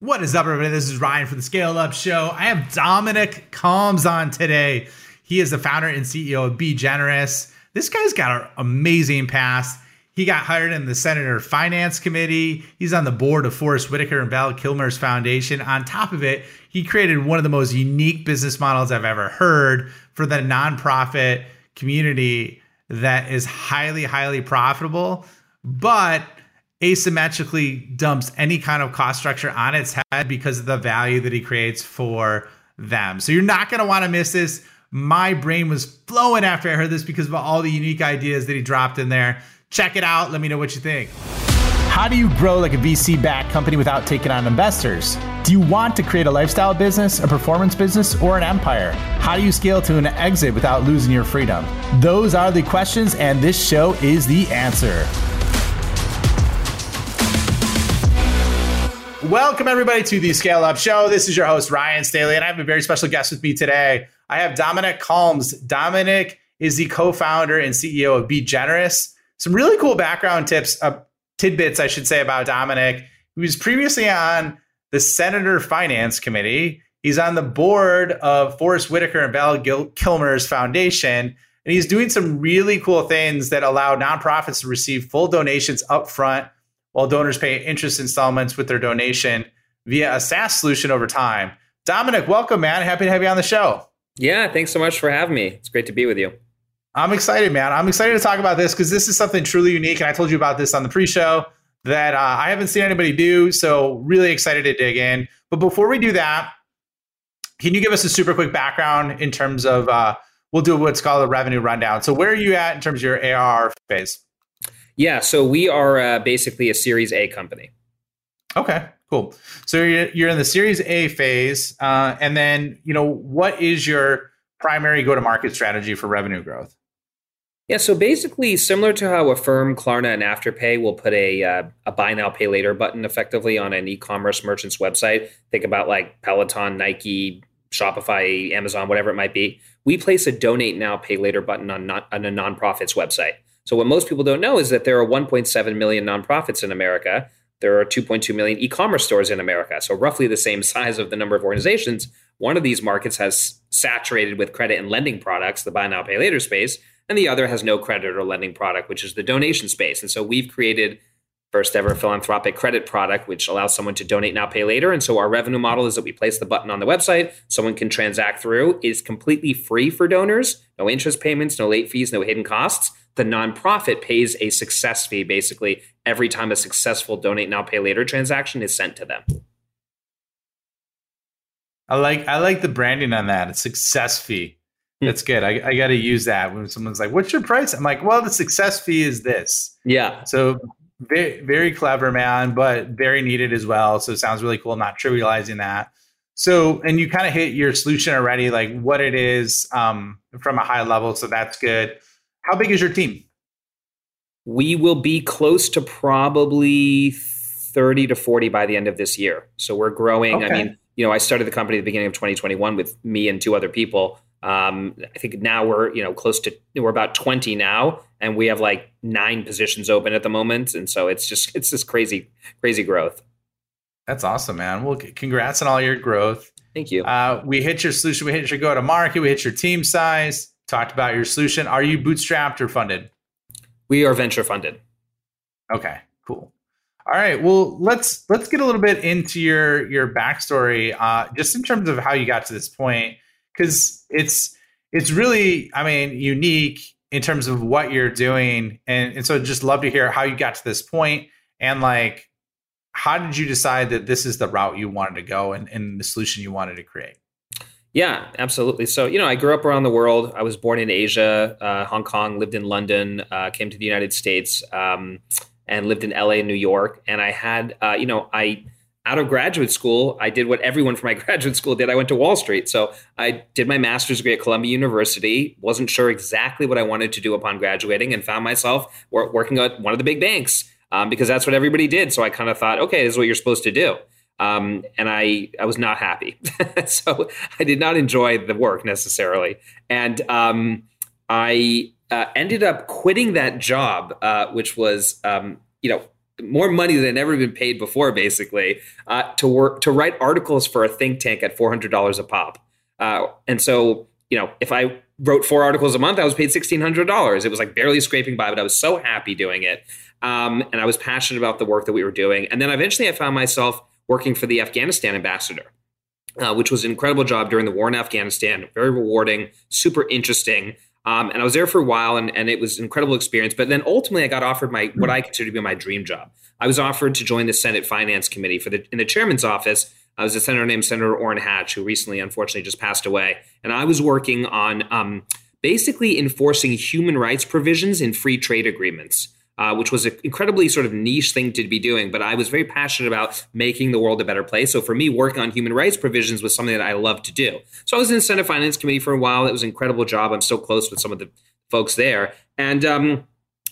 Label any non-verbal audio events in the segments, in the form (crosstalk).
What is up, everybody? This is Ryan from the Scale Up Show. I have Dominic Kalms on today. He is the founder and CEO of B Generous. This guy's got an amazing past. He got hired in the Senator Finance Committee. He's on the board of Forest Whitaker and Val Kilmer's Foundation. On top of it, he created one of the most unique business models I've ever heard for the nonprofit community that is highly, highly profitable, but asymmetrically dumps any kind of cost structure on its head because of the value that he creates for them. So you're not going to want to miss this. My brain was flowing after I heard this because of all the unique ideas that he dropped in there. Check it out. Let me know what you think. How do you grow like a VC backed company without taking on investors? Do you want to create a lifestyle business, a performance business, or an empire? How do you scale to an exit without losing your freedom? Those are the questions, and this show is the answer. Welcome, everybody, to the Scale Up Show. This is your host, Ryan Staley, and I have a very special guest with me today. I have Dominic Kalms. Dominic is the co founder and CEO of B Generous. Some really cool background tips, uh, tidbits, I should say, about Dominic. He was previously on the Senator Finance Committee. He's on the board of Forest Whitaker and Val Gil- Kilmer's Foundation, and he's doing some really cool things that allow nonprofits to receive full donations up front while donors pay interest installments with their donation via a SaaS solution over time. Dominic, welcome, man. Happy to have you on the show. Yeah, thanks so much for having me. It's great to be with you. I'm excited, man. I'm excited to talk about this because this is something truly unique. And I told you about this on the pre show that uh, I haven't seen anybody do. So, really excited to dig in. But before we do that, can you give us a super quick background in terms of, uh, we'll do what's called a revenue rundown. So, where are you at in terms of your ARR phase? Yeah, so we are uh, basically a Series A company. Okay, cool. So you're, you're in the Series A phase, uh, and then you know what is your primary go-to-market strategy for revenue growth? Yeah, so basically similar to how Affirm, Klarna, and Afterpay will put a uh, a buy now pay later button effectively on an e-commerce merchant's website. Think about like Peloton, Nike, Shopify, Amazon, whatever it might be. We place a donate now pay later button on not, on a nonprofit's website. So what most people don't know is that there are 1.7 million nonprofits in America. There are 2.2 million e-commerce stores in America. So roughly the same size of the number of organizations. One of these markets has saturated with credit and lending products, the buy now pay later space, and the other has no credit or lending product, which is the donation space. And so we've created first ever philanthropic credit product, which allows someone to donate now, pay later. And so our revenue model is that we place the button on the website, someone can transact through, is completely free for donors, no interest payments, no late fees, no hidden costs. The nonprofit pays a success fee basically every time a successful donate now, pay later transaction is sent to them. I like I like the branding on that. A success fee. Hmm. That's good. I, I got to use that when someone's like, "What's your price?" I'm like, "Well, the success fee is this." Yeah. So very, very clever, man, but very needed as well. So it sounds really cool, not trivializing that. So, and you kind of hit your solution already, like what it is um, from a high level. So that's good. How big is your team? We will be close to probably 30 to 40 by the end of this year. So we're growing. Okay. I mean, you know, I started the company at the beginning of 2021 with me and two other people. Um, I think now we're you know close to we're about 20 now, and we have like nine positions open at the moment, and so it's just it's this crazy crazy growth. That's awesome, man. Well, congrats on all your growth. Thank you. Uh, we hit your solution. We hit your go to market. We hit your team size. Talked about your solution. Are you bootstrapped or funded? We are venture funded. Okay, cool. All right. Well, let's let's get a little bit into your your backstory, uh, just in terms of how you got to this point because it's it's really i mean unique in terms of what you're doing and, and so just love to hear how you got to this point and like how did you decide that this is the route you wanted to go and, and the solution you wanted to create yeah, absolutely. So, you know, I grew up around the world. I was born in Asia, uh, Hong Kong, lived in London, uh, came to the United States, um, and lived in LA and New York. And I had, uh, you know, I out of graduate school, I did what everyone from my (laughs) graduate school did. I went to Wall Street. So I did my master's degree at Columbia University, wasn't sure exactly what I wanted to do upon graduating, and found myself working at one of the big banks um, because that's what everybody did. So I kind of thought, okay, this is what you're supposed to do. Um, and I, I was not happy. (laughs) so I did not enjoy the work necessarily. And um, I uh, ended up quitting that job, uh, which was, um, you know, more money than I'd ever been paid before, basically, uh, to work to write articles for a think tank at four hundred dollars a pop. Uh, and so, you know, if I wrote four articles a month, I was paid sixteen hundred dollars. It was like barely scraping by, but I was so happy doing it, um, and I was passionate about the work that we were doing. And then eventually, I found myself working for the Afghanistan ambassador. Uh, which was an incredible job during the war in Afghanistan, very rewarding, super interesting. Um, and I was there for a while, and, and it was an incredible experience. But then ultimately, I got offered my what I consider to be my dream job. I was offered to join the Senate Finance Committee for the in the chairman's office. I was a senator named Senator Orrin Hatch, who recently, unfortunately, just passed away, and I was working on um, basically enforcing human rights provisions in free trade agreements uh, which was an incredibly sort of niche thing to be doing. But I was very passionate about making the world a better place. So for me, working on human rights provisions was something that I loved to do. So I was in the Senate Finance Committee for a while. It was an incredible job. I'm still close with some of the folks there. And, um,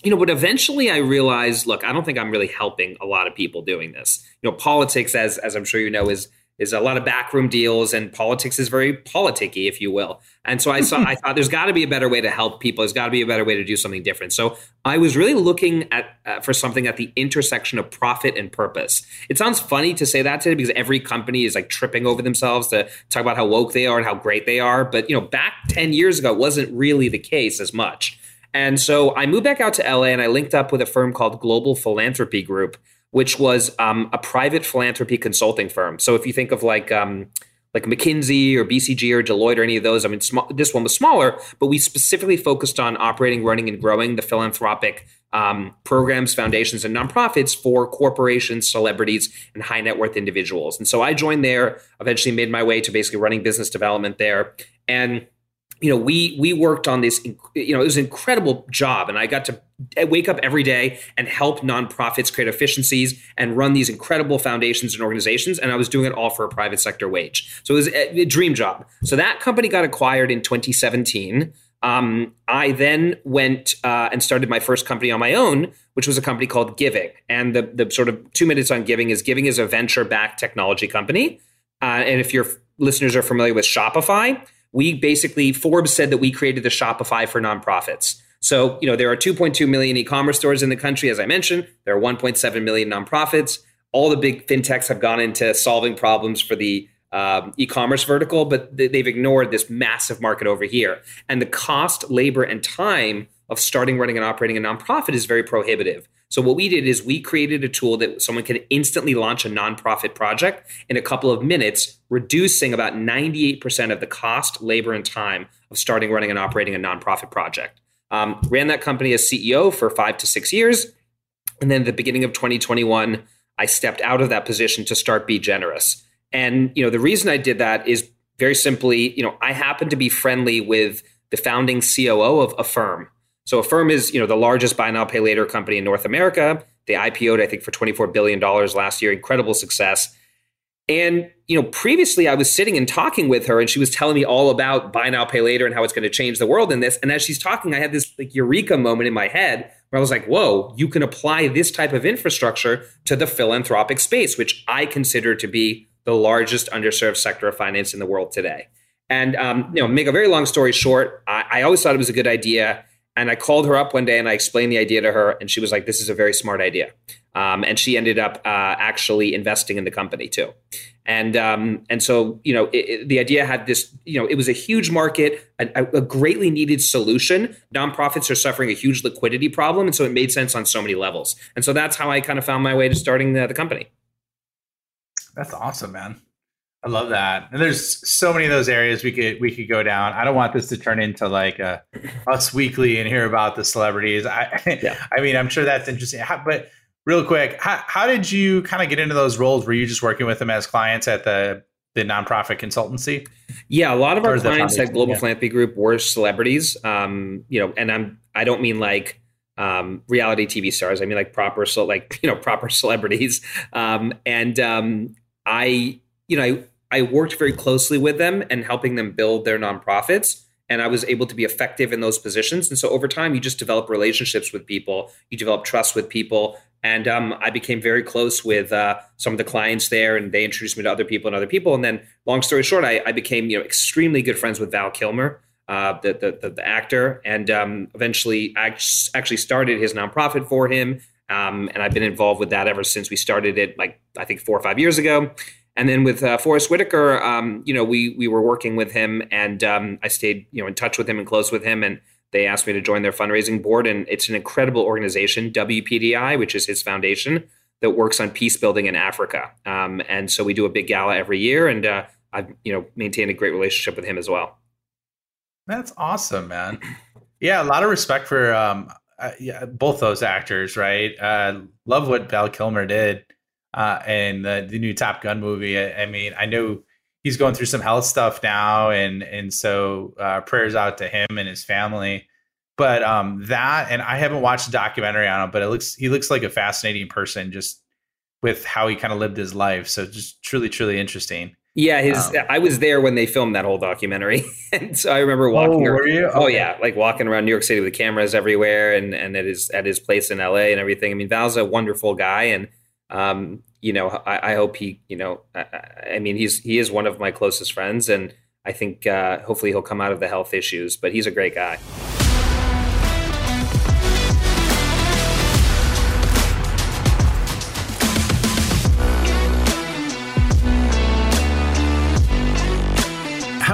you know, but eventually I realized, look, I don't think I'm really helping a lot of people doing this. You know, politics, as as I'm sure you know, is is a lot of backroom deals and politics is very politicky, if you will. And so I saw, (laughs) I thought there's got to be a better way to help people. There's got to be a better way to do something different. So I was really looking at uh, for something at the intersection of profit and purpose. It sounds funny to say that today because every company is like tripping over themselves to talk about how woke they are and how great they are. But you know, back 10 years ago, it wasn't really the case as much. And so I moved back out to LA and I linked up with a firm called Global Philanthropy Group which was um, a private philanthropy consulting firm. So if you think of like um, like McKinsey or BCG or Deloitte or any of those, I mean, sm- this one was smaller, but we specifically focused on operating, running, and growing the philanthropic um, programs, foundations, and nonprofits for corporations, celebrities, and high net worth individuals. And so I joined there. Eventually, made my way to basically running business development there, and you know, we we worked on this. You know, it was an incredible job, and I got to wake up every day and help nonprofits create efficiencies and run these incredible foundations and organizations. And I was doing it all for a private sector wage, so it was a, a dream job. So that company got acquired in 2017. Um, I then went uh, and started my first company on my own, which was a company called GVNG. And the the sort of two minutes on GVNG is GVNG is a venture backed technology company. Uh, and if your listeners are familiar with Shopify we basically Forbes said that we created the Shopify for nonprofits. So, you know, there are 2.2 million e-commerce stores in the country as I mentioned. There are 1.7 million nonprofits. All the big fintechs have gone into solving problems for the um, e-commerce vertical, but they've ignored this massive market over here. And the cost, labor, and time of starting, running, and operating a nonprofit is very prohibitive. So what we did is we created a tool that someone could instantly launch a nonprofit project in a couple of minutes, reducing about 98% of the cost, labor, and time of starting, running, and operating a nonprofit project. Um, ran that company as CEO for five to six years. And then at the beginning of 2021, I stepped out of that position to start B Generous. And you know, the reason I did that is very simply, you know, I happen to be friendly with the founding COO of Affirm. So Affirm is, you know, the largest buy now pay later company in North America. They IPO'd, I think, for $24 billion last year. Incredible success. And, you know, previously I was sitting and talking with her and she was telling me all about buy now, pay later and how it's going to change the world in this. And as she's talking, I had this like eureka moment in my head where I was like, whoa, you can apply this type of infrastructure to the philanthropic space, which I consider to be the largest underserved sector of finance in the world today. And, um, you know, make a very long story short, I, I always thought it was a good idea. And I called her up one day and I explained the idea to her, and she was like, "This is a very smart idea." Um, and she ended up uh, actually investing in the company too. And um, and so you know, it, it, the idea had this. You know, it was a huge market, a, a, greatly needed solution. Nonprofits are suffering a huge liquidity problem, and so it made sense on so many levels. And so that's how I kind of found my way to starting the, the company. That's awesome, man. I love that. And there's so many of those areas we could we could go down. I don't want this to turn into like a us weekly and hear about the celebrities. I (laughs) yeah. I mean, I'm sure that's interesting. How, but real quick, how, how did you kind of get into those roles? Were you just working with them as clients at the the nonprofit consultancy? Yeah, a lot of our clients at Global yeah. Philanthropy Group were celebrities. Um, you know, and I'm I don't mean like um, reality TV stars. I mean like proper so like (laughs) you know proper celebrities. Um, and um, I you know, I, I worked very closely with them and helping them build their nonprofits. And I was able to be effective in those positions. And so over time, you just develop relationships with people, you develop trust with people. And um, I became very close with uh, some of the clients there, and they introduced me to other people and other people. And then, long story short, I, I became you know extremely good friends with Val Kilmer, uh, the, the, the, the actor, and um, eventually I actually started his nonprofit for him Um, and I've been involved with that ever since we started it, like I think four or five years ago. And then with uh, Forest Whitaker, um, you know, we we were working with him, and um, I stayed, you know, in touch with him and close with him, and they asked me to join their fundraising board. And it's an incredible organization, WPDI, which is his foundation that works on peace building in Africa. Um, and so we do a big gala every year, and uh, I've you know maintained a great relationship with him as well. That's awesome, man. Yeah, a lot of respect for um, uh, yeah, both those actors, right? Uh, love what Val Kilmer did uh, in the, the new Top Gun movie. I, I, mean, I know he's going through some health stuff now, and and so uh, prayers out to him and his family. But um, that, and I haven't watched the documentary on him, but it looks he looks like a fascinating person, just with how he kind of lived his life. So just truly, truly interesting. Yeah, his. Um, I was there when they filmed that whole documentary, (laughs) and so I remember walking. Oh, were you? Oh yeah, like walking around New York City with cameras everywhere, and and at his at his place in L.A. and everything. I mean, Val's a wonderful guy, and um, you know, I, I hope he, you know, I, I, mean, he's he is one of my closest friends, and I think uh, hopefully he'll come out of the health issues. But he's a great guy.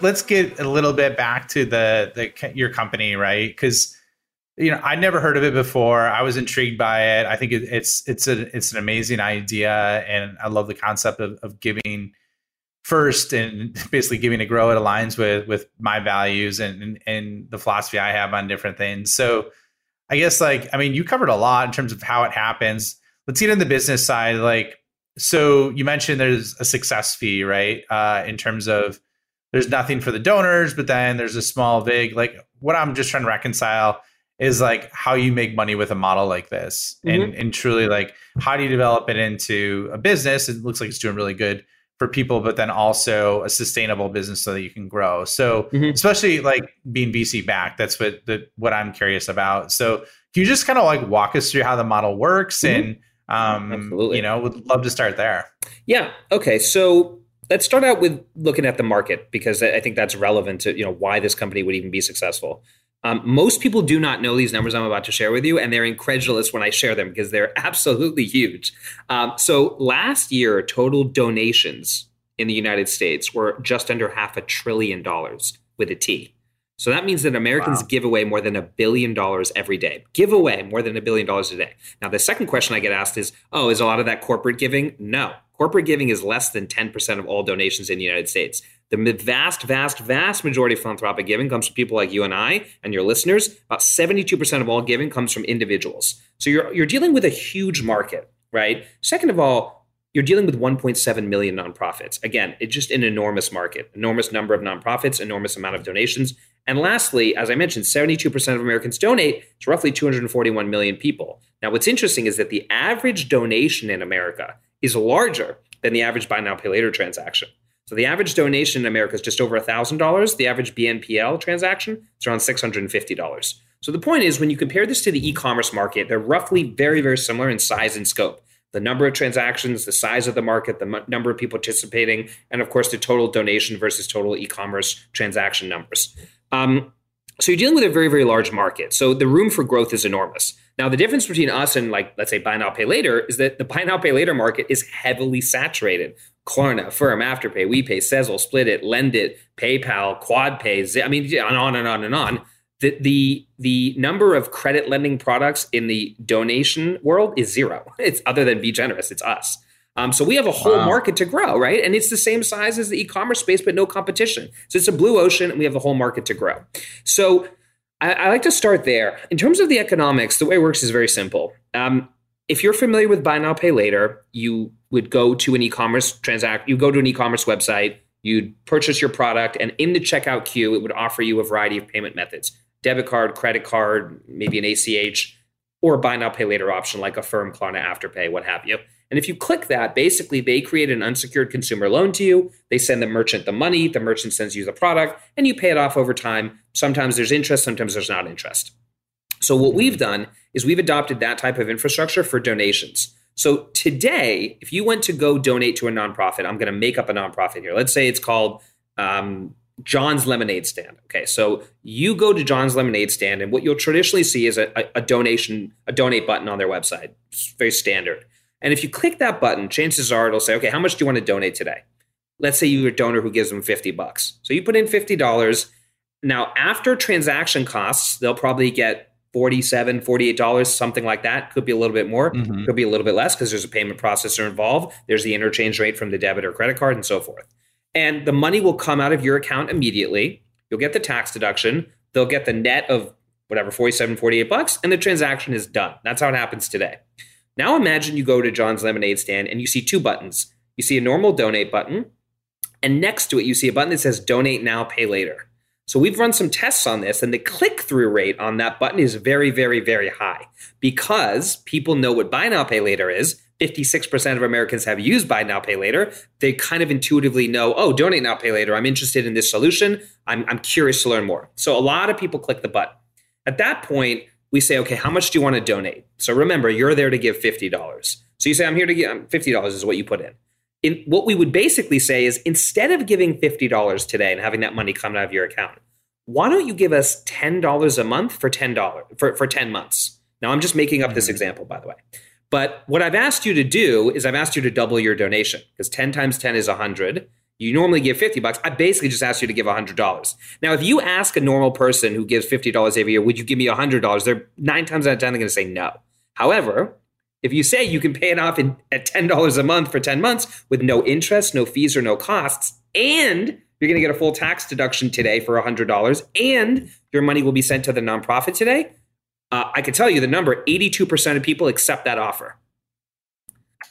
let's get a little bit back to the the your company, right? Because you know I'd never heard of it before. I was intrigued by it. I think it, it's it's a it's an amazing idea, and I love the concept of, of giving first and (laughs) basically giving to grow. It aligns with with my values and, and and the philosophy I have on different things. So I guess like I mean you covered a lot in terms of how it happens. Let's get in the business side. Like so you mentioned there's a success fee, right? Uh, in terms of there's nothing for the donors, but then there's a small vig. Like what I'm just trying to reconcile is like how you make money with a model like this mm-hmm. and and truly like how do you develop it into a business it looks like it's doing really good for people but then also a sustainable business so that you can grow so mm-hmm. especially like being vc backed that's what the, what i'm curious about so can you just kind of like walk us through how the model works mm-hmm. and um Absolutely. you know would love to start there yeah okay so let's start out with looking at the market because I think that's relevant to you know why this company would even be successful. Um, most people do not know these numbers I'm about to share with you, and they're incredulous when I share them because they're (laughs) absolutely huge. Um, so last year, total donations in the United States were just under half a trillion dollars with a T. So that means that Americans wow. give away more than a billion dollars every day. Give away more than a billion dollars a day. Now, the second question I get asked is, oh, is a lot of that corporate giving? No. Corporate giving is less than 10% of all donations in the United States. The vast, vast, vast majority of philanthropic giving comes from people like you and I and your listeners. About 72% of all giving comes from individuals. So you're, you're dealing with a huge market, right? Second of all, you're dealing with 1.7 million nonprofits. Again, it's just an enormous market, enormous number of nonprofits, enormous amount of donations. And lastly, as I mentioned, 72% of Americans donate to roughly 241 million people. Now, what's interesting is that the average donation in America is larger than the average buy now, pay later transaction. So the average donation in America is just over $1,000. The average BNPL transaction is around $650. So the point is, when you compare this to the e commerce market, they're roughly very, very similar in size and scope. The number of transactions, the size of the market, the m- number of people participating, and of course, the total donation versus total e commerce transaction numbers. Um, so you're dealing with a very, very large market. So the room for growth is enormous. Now, the difference between us and like, let's say buy now, pay later is that the buy now, pay later market is heavily saturated. Klarna, Affirm, Afterpay, WePay, Sezzle, Split It, Lend It, PayPal, QuadPay, I mean, on and on and on. The, the the number of credit lending products in the donation world is zero. (laughs) It's other than B Generous, it's us. Um, so we have a whole wow. market to grow, right? And it's the same size as the e-commerce space, but no competition. So it's a blue ocean, and we have the whole market to grow. So I, I like to start there. In terms of the economics, the way it works is very simple. Um, if you're familiar with buy now, pay later, you would go to an e-commerce transact. You go to an e-commerce website. You'd purchase your product, and in the checkout queue, it would offer you a variety of payment methods: debit card, credit card, maybe an ACH or buy now pay later option like Affirm, Klarna, Afterpay, what have you. And if you click that, basically they create an unsecured consumer loan to you. They send the merchant the money, the merchant sends you the product, and you pay it off over time. Sometimes there's interest, sometimes there's not interest. So what we've done is we've adopted that type of infrastructure for donations. So today, if you went to go donate to a nonprofit, I'm going to make up a nonprofit here. Let's say it's called um, John's Lemonade Stand. Okay, so you go to John's Lemonade Stand, and what you'll traditionally see is a, a, donation, a donate button on their website. It's very standard. And if you click that button, chances are it'll say, okay, how much do you want to donate today? Let's say you're a donor who gives them 50 bucks. So you put in $50. Now, after transaction costs, they'll probably get 47 $48, something like that. Could be a little bit more, mm-hmm. could be a little bit less because there's a payment processor involved. There's the interchange rate from the debit or credit card and so forth. And the money will come out of your account immediately. You'll get the tax deduction. They'll get the net of whatever, 47, 48 bucks, and the transaction is done. That's how it happens today. Now imagine you go to John's lemonade stand and you see two buttons. You see a normal donate button, and next to it, you see a button that says donate now, pay later. So we've run some tests on this, and the click through rate on that button is very, very, very high because people know what buy now, pay later is. 56% of Americans have used buy now, pay later. They kind of intuitively know, oh, donate now, pay later. I'm interested in this solution. I'm, I'm curious to learn more. So a lot of people click the button. At that point, we say, okay, how much do you want to donate? So remember, you're there to give $50. So you say, I'm here to give $50 is what you put in. in. What we would basically say is instead of giving $50 today and having that money come out of your account, why don't you give us $10 a month for $10 for, for 10 months? Now I'm just making up this mm-hmm. example, by the way. But what I've asked you to do is I've asked you to double your donation because 10 times 10 is 100. You normally give 50 bucks. I basically just asked you to give $100. Now, if you ask a normal person who gives $50 every year, would you give me $100? They're nine times out of 10, they're going to say no. However, if you say you can pay it off in, at $10 a month for 10 months with no interest, no fees, or no costs, and you're going to get a full tax deduction today for $100, and your money will be sent to the nonprofit today, uh, I can tell you the number 82% of people accept that offer.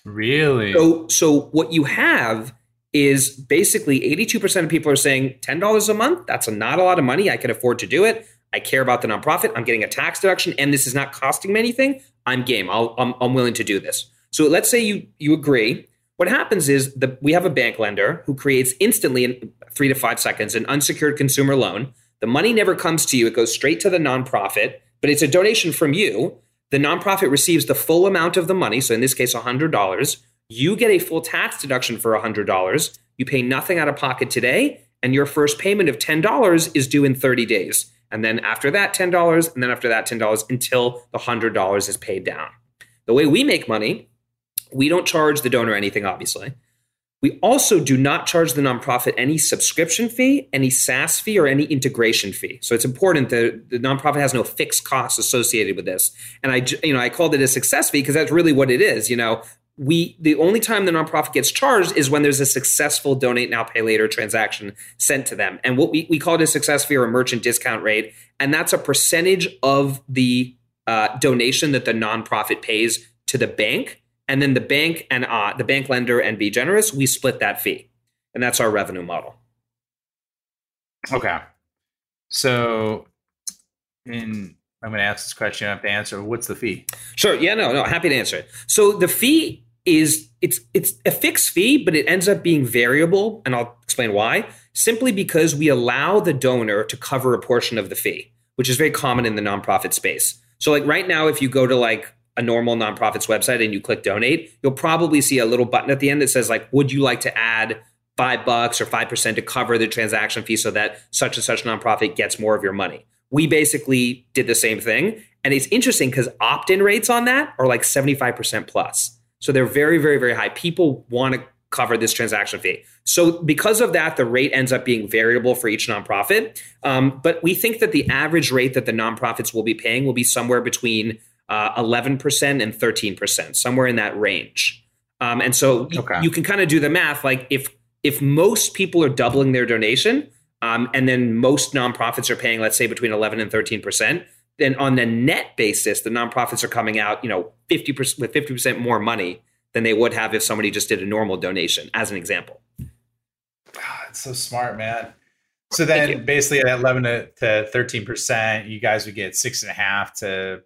Really? So, so what you have is basically 82% of people are saying $10 a month. That's a, not a lot of money. I can afford to do it. I care about the nonprofit. I'm getting a tax deduction, and this is not costing me anything. I'm game. i am I'm willing to do this. So let's say you you agree. What happens is that we have a bank lender who creates instantly in three to five seconds an unsecured consumer loan. The money never comes to you; it goes straight to the nonprofit. But it's a donation from you. The nonprofit receives the full amount of the money. So in this case, hundred dollars you get a full tax deduction for $100. You pay nothing out of pocket today, and your first payment of $10 is due in 30 days. And then after that, $10, and then after that, $10 until the $100 is paid down. The way we make money, we don't charge the donor anything, obviously. We also do not charge the nonprofit any subscription fee, any SaaS fee, or any integration fee. So it's important that the nonprofit has no fixed costs associated with this. And I, you know, I called it a success fee because that's really what it is. You know, we the only time the nonprofit gets charged is when there's a successful donate now pay later transaction sent to them and what we, we call it a success fee or a merchant discount rate and that's a percentage of the uh, donation that the nonprofit pays to the bank and then the bank and uh, the bank lender and B Generous we split that fee and that's our revenue model okay so in I'm going to ask this question. I have to answer. What's the fee? Sure. Yeah. No. No. Happy to answer it. So the fee is it's it's a fixed fee, but it ends up being variable, and I'll explain why. Simply because we allow the donor to cover a portion of the fee, which is very common in the nonprofit space. So like right now, if you go to like a normal nonprofit's website and you click donate, you'll probably see a little button at the end that says like, would you like to add five bucks or five percent to cover the transaction fee so that such and such nonprofit gets more of your money? We basically did the same thing. And it's interesting because opt in rates on that are like 75% plus. So they're very, very, very high. People want to cover this transaction fee. So because of that, the rate ends up being variable for each nonprofit. Um, but we think that the average rate that the nonprofits will be paying will be somewhere between uh, 11% and 13%, somewhere in that range. Um, and so okay. you, you can kind of do the math. Like if if most people are doubling their donation, um, and then most nonprofits are paying, let's say, between 11 and 13 percent, then on the net basis, the nonprofits are coming out, you know, 50 percent with 50 percent more money than they would have if somebody just did a normal donation, as an example. God, it's so smart, man. So then, basically, at 11 to 13 percent, you guys would get six and a half to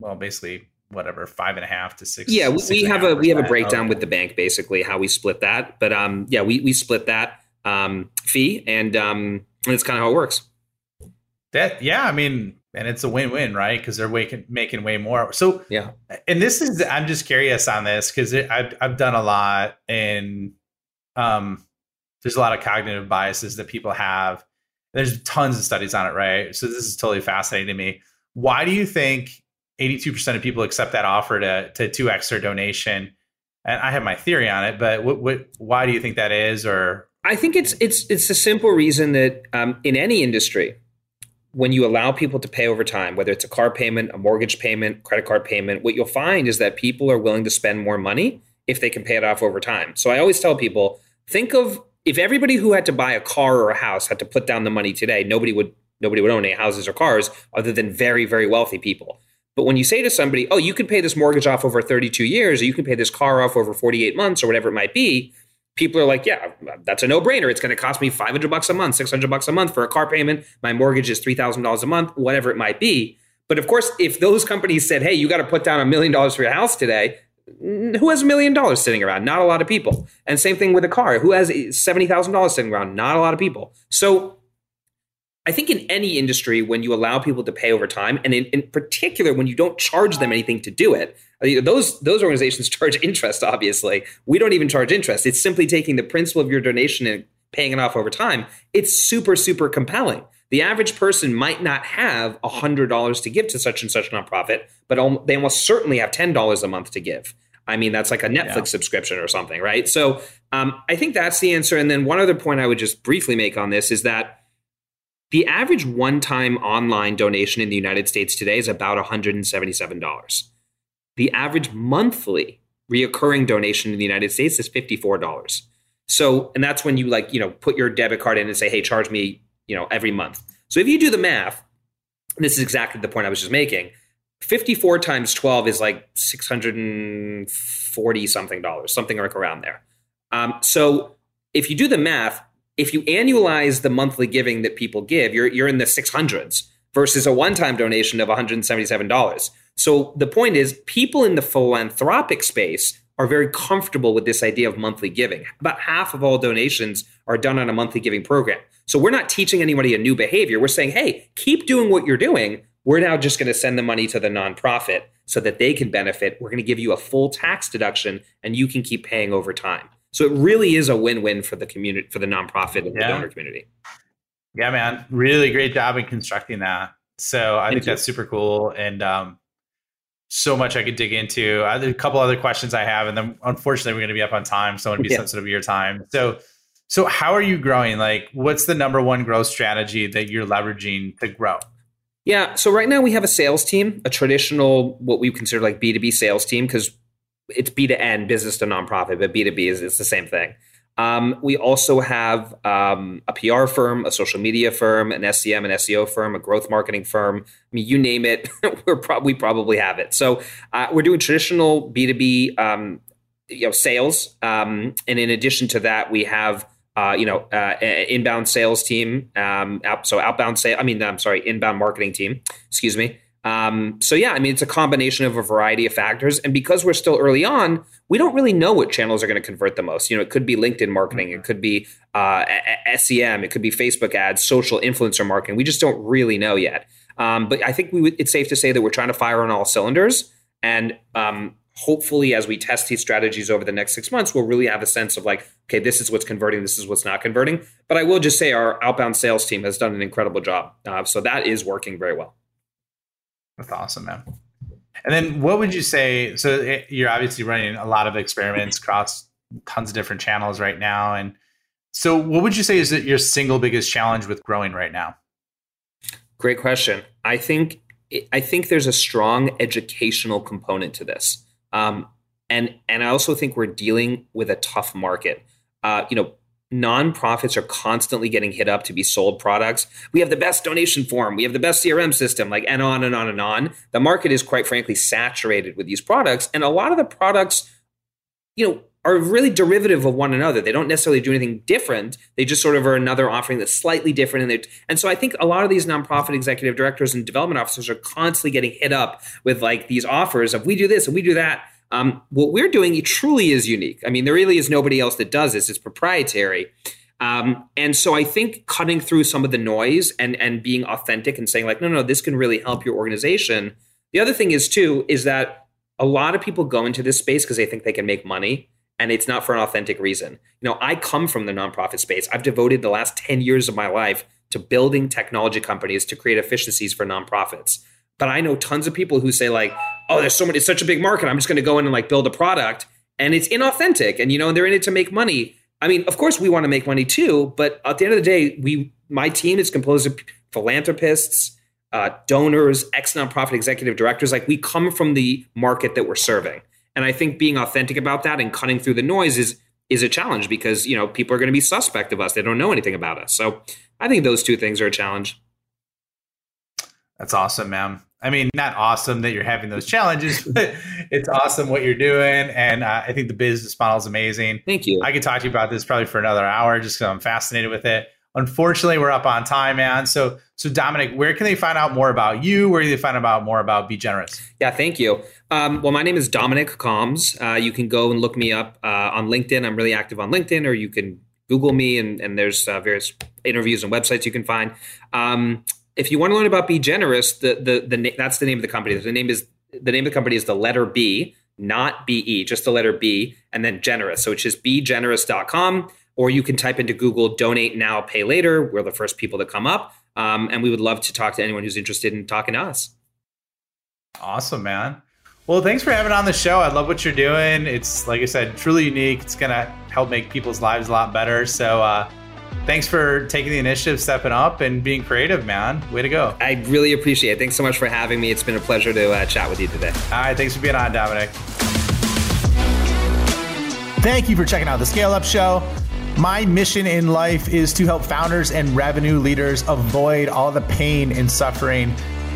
well, basically whatever five and a half to six. Yeah, we, six we have a we have a breakdown with the bank basically how we split that. But um, yeah, we we split that um fee and um and it's kind of how it works. That yeah, I mean, and it's a win-win, right? Because they're making making way more. So Yeah. and this is I'm just curious on this because I've I've done a lot, and um, there's a lot of cognitive biases that people have. There's tons of studies on it, right? So this is totally fascinating to me. Why do you think 82% of people accept that offer to to two x their donation? And I have my theory on it, but what, what why do you think that is? Or I think it's it's it's a simple reason that um, in any industry, when you allow people to pay over time, whether it's a car payment, a mortgage payment, credit card payment, what you'll find is that people are willing to spend more money if they can pay it off over time. So I always tell people, think of if everybody who had to buy a car or a house had to put down the money today, nobody would nobody would own any houses or cars other than very very wealthy people. But when you say to somebody, "Oh, you can pay this mortgage off over 32 years, or you can pay this car off over 48 months, or whatever it might be," people are like, "Yeah, that's a no-brainer. It's going to cost me 500 bucks a month, 600 bucks a month for a car payment. My mortgage is $3,000 a month, whatever it might be." But of course, if those companies said, "Hey, you got to put down a million dollars for your house today," who has a million dollars sitting around? Not a lot of people. And same thing with a car. Who has seventy thousand dollars sitting around? Not a lot of people. So I think in any industry, when you allow people to pay over time, and in, in particular when you don't charge them anything to do it, I mean, those those organizations (laughs) charge interest. Obviously, we don't even charge interest. It's simply taking the principal of your donation and paying it off over time. It's super super compelling. The average person might not have hundred dollars to give to such and such nonprofit, but they almost certainly have ten dollars a month to give. I mean, that's like a Netflix Yeah. subscription or something, right? So um, I think that's the answer. And then one other point I would just briefly make on this is that the average one time online donation in the United States today is about $177. The average monthly reoccurring donation in the United States is $54. So, and that's when you like, you know, put your debit card in and say, hey, charge me, you know, every month. So if you do the math, this is exactly the point I was just making. 54 times 12 is like 640 something dollars, something like around there. Um, so if you do the math, if you annualize the monthly giving that people give, you're you're in the 600s versus a one-time donation of $177. So the point is people in the philanthropic space are very comfortable with this idea of monthly giving. About half of all donations are done on a monthly giving program. So we're not teaching anybody a new behavior. We're saying, "Hey, keep doing what you're doing. We're now just going to send the money to the nonprofit so that they can benefit. We're going to give you a full tax deduction and you can keep paying over time." So it really is a win-win for the community, for the nonprofit and the donor community. Yeah, man, really great job in constructing that. So I Thank think you. that's super cool, and um, so much I could dig into. Are a couple other questions I have, and then unfortunately we're going to be up on time, so I want to be Yeah. sensitive of your time. So, so how are you growing? Like, what's the number one growth strategy that you're leveraging to grow? Yeah. So right now we have a sales team, a traditional what we consider like B two B sales team because it's B to N, business to nonprofit, but B two B is it's the same thing. Um, we also have um, a PR firm, a social media firm, an SEM and SEO firm, a growth marketing firm. I mean, you name it, (laughs) we're prob- we probably have it. So uh, we're doing traditional B two B, um, you know, sales, um, and in addition to that, we have uh, you know, uh, inbound sales team. Um, out, so outbound sale. I mean, I'm sorry, inbound marketing team. Excuse me. Um, so yeah, I mean, it's a combination of a variety of factors, and because we're still early on, we don't really know what channels are going to convert the most. You know, it could be LinkedIn marketing, it could be uh, SEM, it could be Facebook ads, social influencer marketing. We just don't really know yet. Um, but I think we it's safe to say that we're trying to fire on all cylinders, and um, hopefully, as we test these strategies over the next six months, we'll really have a sense of like, okay, this is what's converting, this is what's not converting. But I will just say our outbound sales team has done an incredible job, uh, so that is working very well. That's awesome, man. And then, what would you say? So it, you're obviously running a lot of experiments across tons of different channels right now, and so what would you say is that your single biggest challenge with growing right now? Great question. I think I think there's a strong educational component to this, um, and and I also think we're dealing with a tough market. Uh, you know, nonprofits are constantly getting hit up to be sold products. We have the best donation form, we have the best CRM system, like and on and on and on. The market is quite frankly saturated with these products, and a lot of the products, you know, are really derivative of one another. They don't necessarily do anything different. They just sort of are another offering that's slightly different. And, and so I think a lot of these nonprofit executive directors and development officers are constantly getting hit up with like these offers of we do this and we do that. Um, what we're doing truly is unique. I mean, there really is nobody else that does this. It's proprietary. Um, and so I think cutting through some of the noise and and being authentic and saying like, no, no, this can really help your organization. The other thing is too is that a lot of people go into this space because they think they can make money and it's not for an authentic reason. You know, I come from the nonprofit space. I've devoted the last 10 years of my life to building technology companies to create efficiencies for nonprofits. But I know tons of people who say like, "Oh, there's so many it's such a big market. I'm just going to go in and like build a product." And it's inauthentic and you know, and they're in it to make money. I mean, of course we want to make money too, but at the end of the day, we my team is composed of philanthropists, uh, donors, ex nonprofit executive directors. Like we come from the market that we're serving. And I think being authentic about that and cutting through the noise is is a challenge because you know people are going to be suspect of us. They don't know anything about us. So I think those two things are a challenge. That's awesome, man. I mean, not awesome that you're having those challenges, (laughs) but it's awesome what you're doing. And uh, I think the business model is amazing. Thank you. I could talk to you about this probably for another hour just because I'm fascinated with it. Unfortunately, we're up on time, man. So, so Dominic, where can they find out more about you? Where can they find out more about B Generous? Yeah, thank you. Um, well, my name is Dominic Kalms. Uh, you can go and look me up uh, on LinkedIn. I'm really active on LinkedIn, or you can Google me, and, and there's uh, various interviews and websites you can find. Um, if you want to learn about B Generous, the, the the that's the name of the company. The name is the name of the company is the letter B, not B E, just the letter B, and then Generous. So it's just begenerous.com or you can type into Google donate now, pay later. We're the first people to come up. Um, and we would love to talk to anyone who's interested in talking to us. Awesome, man. Well, thanks for having on the show. I love what you're doing. It's, like I said, truly unique. It's to help make people's lives a lot better. So, uh, thanks for taking the initiative, stepping up, and being creative, man. Way to go. I really appreciate it. Thanks so much for having me. It's been a pleasure to uh, chat with you today. All right. Thanks for being on, Dominic. Thank you for checking out the Scale Up Show. My mission in life is to help founders and revenue leaders avoid all the pain and suffering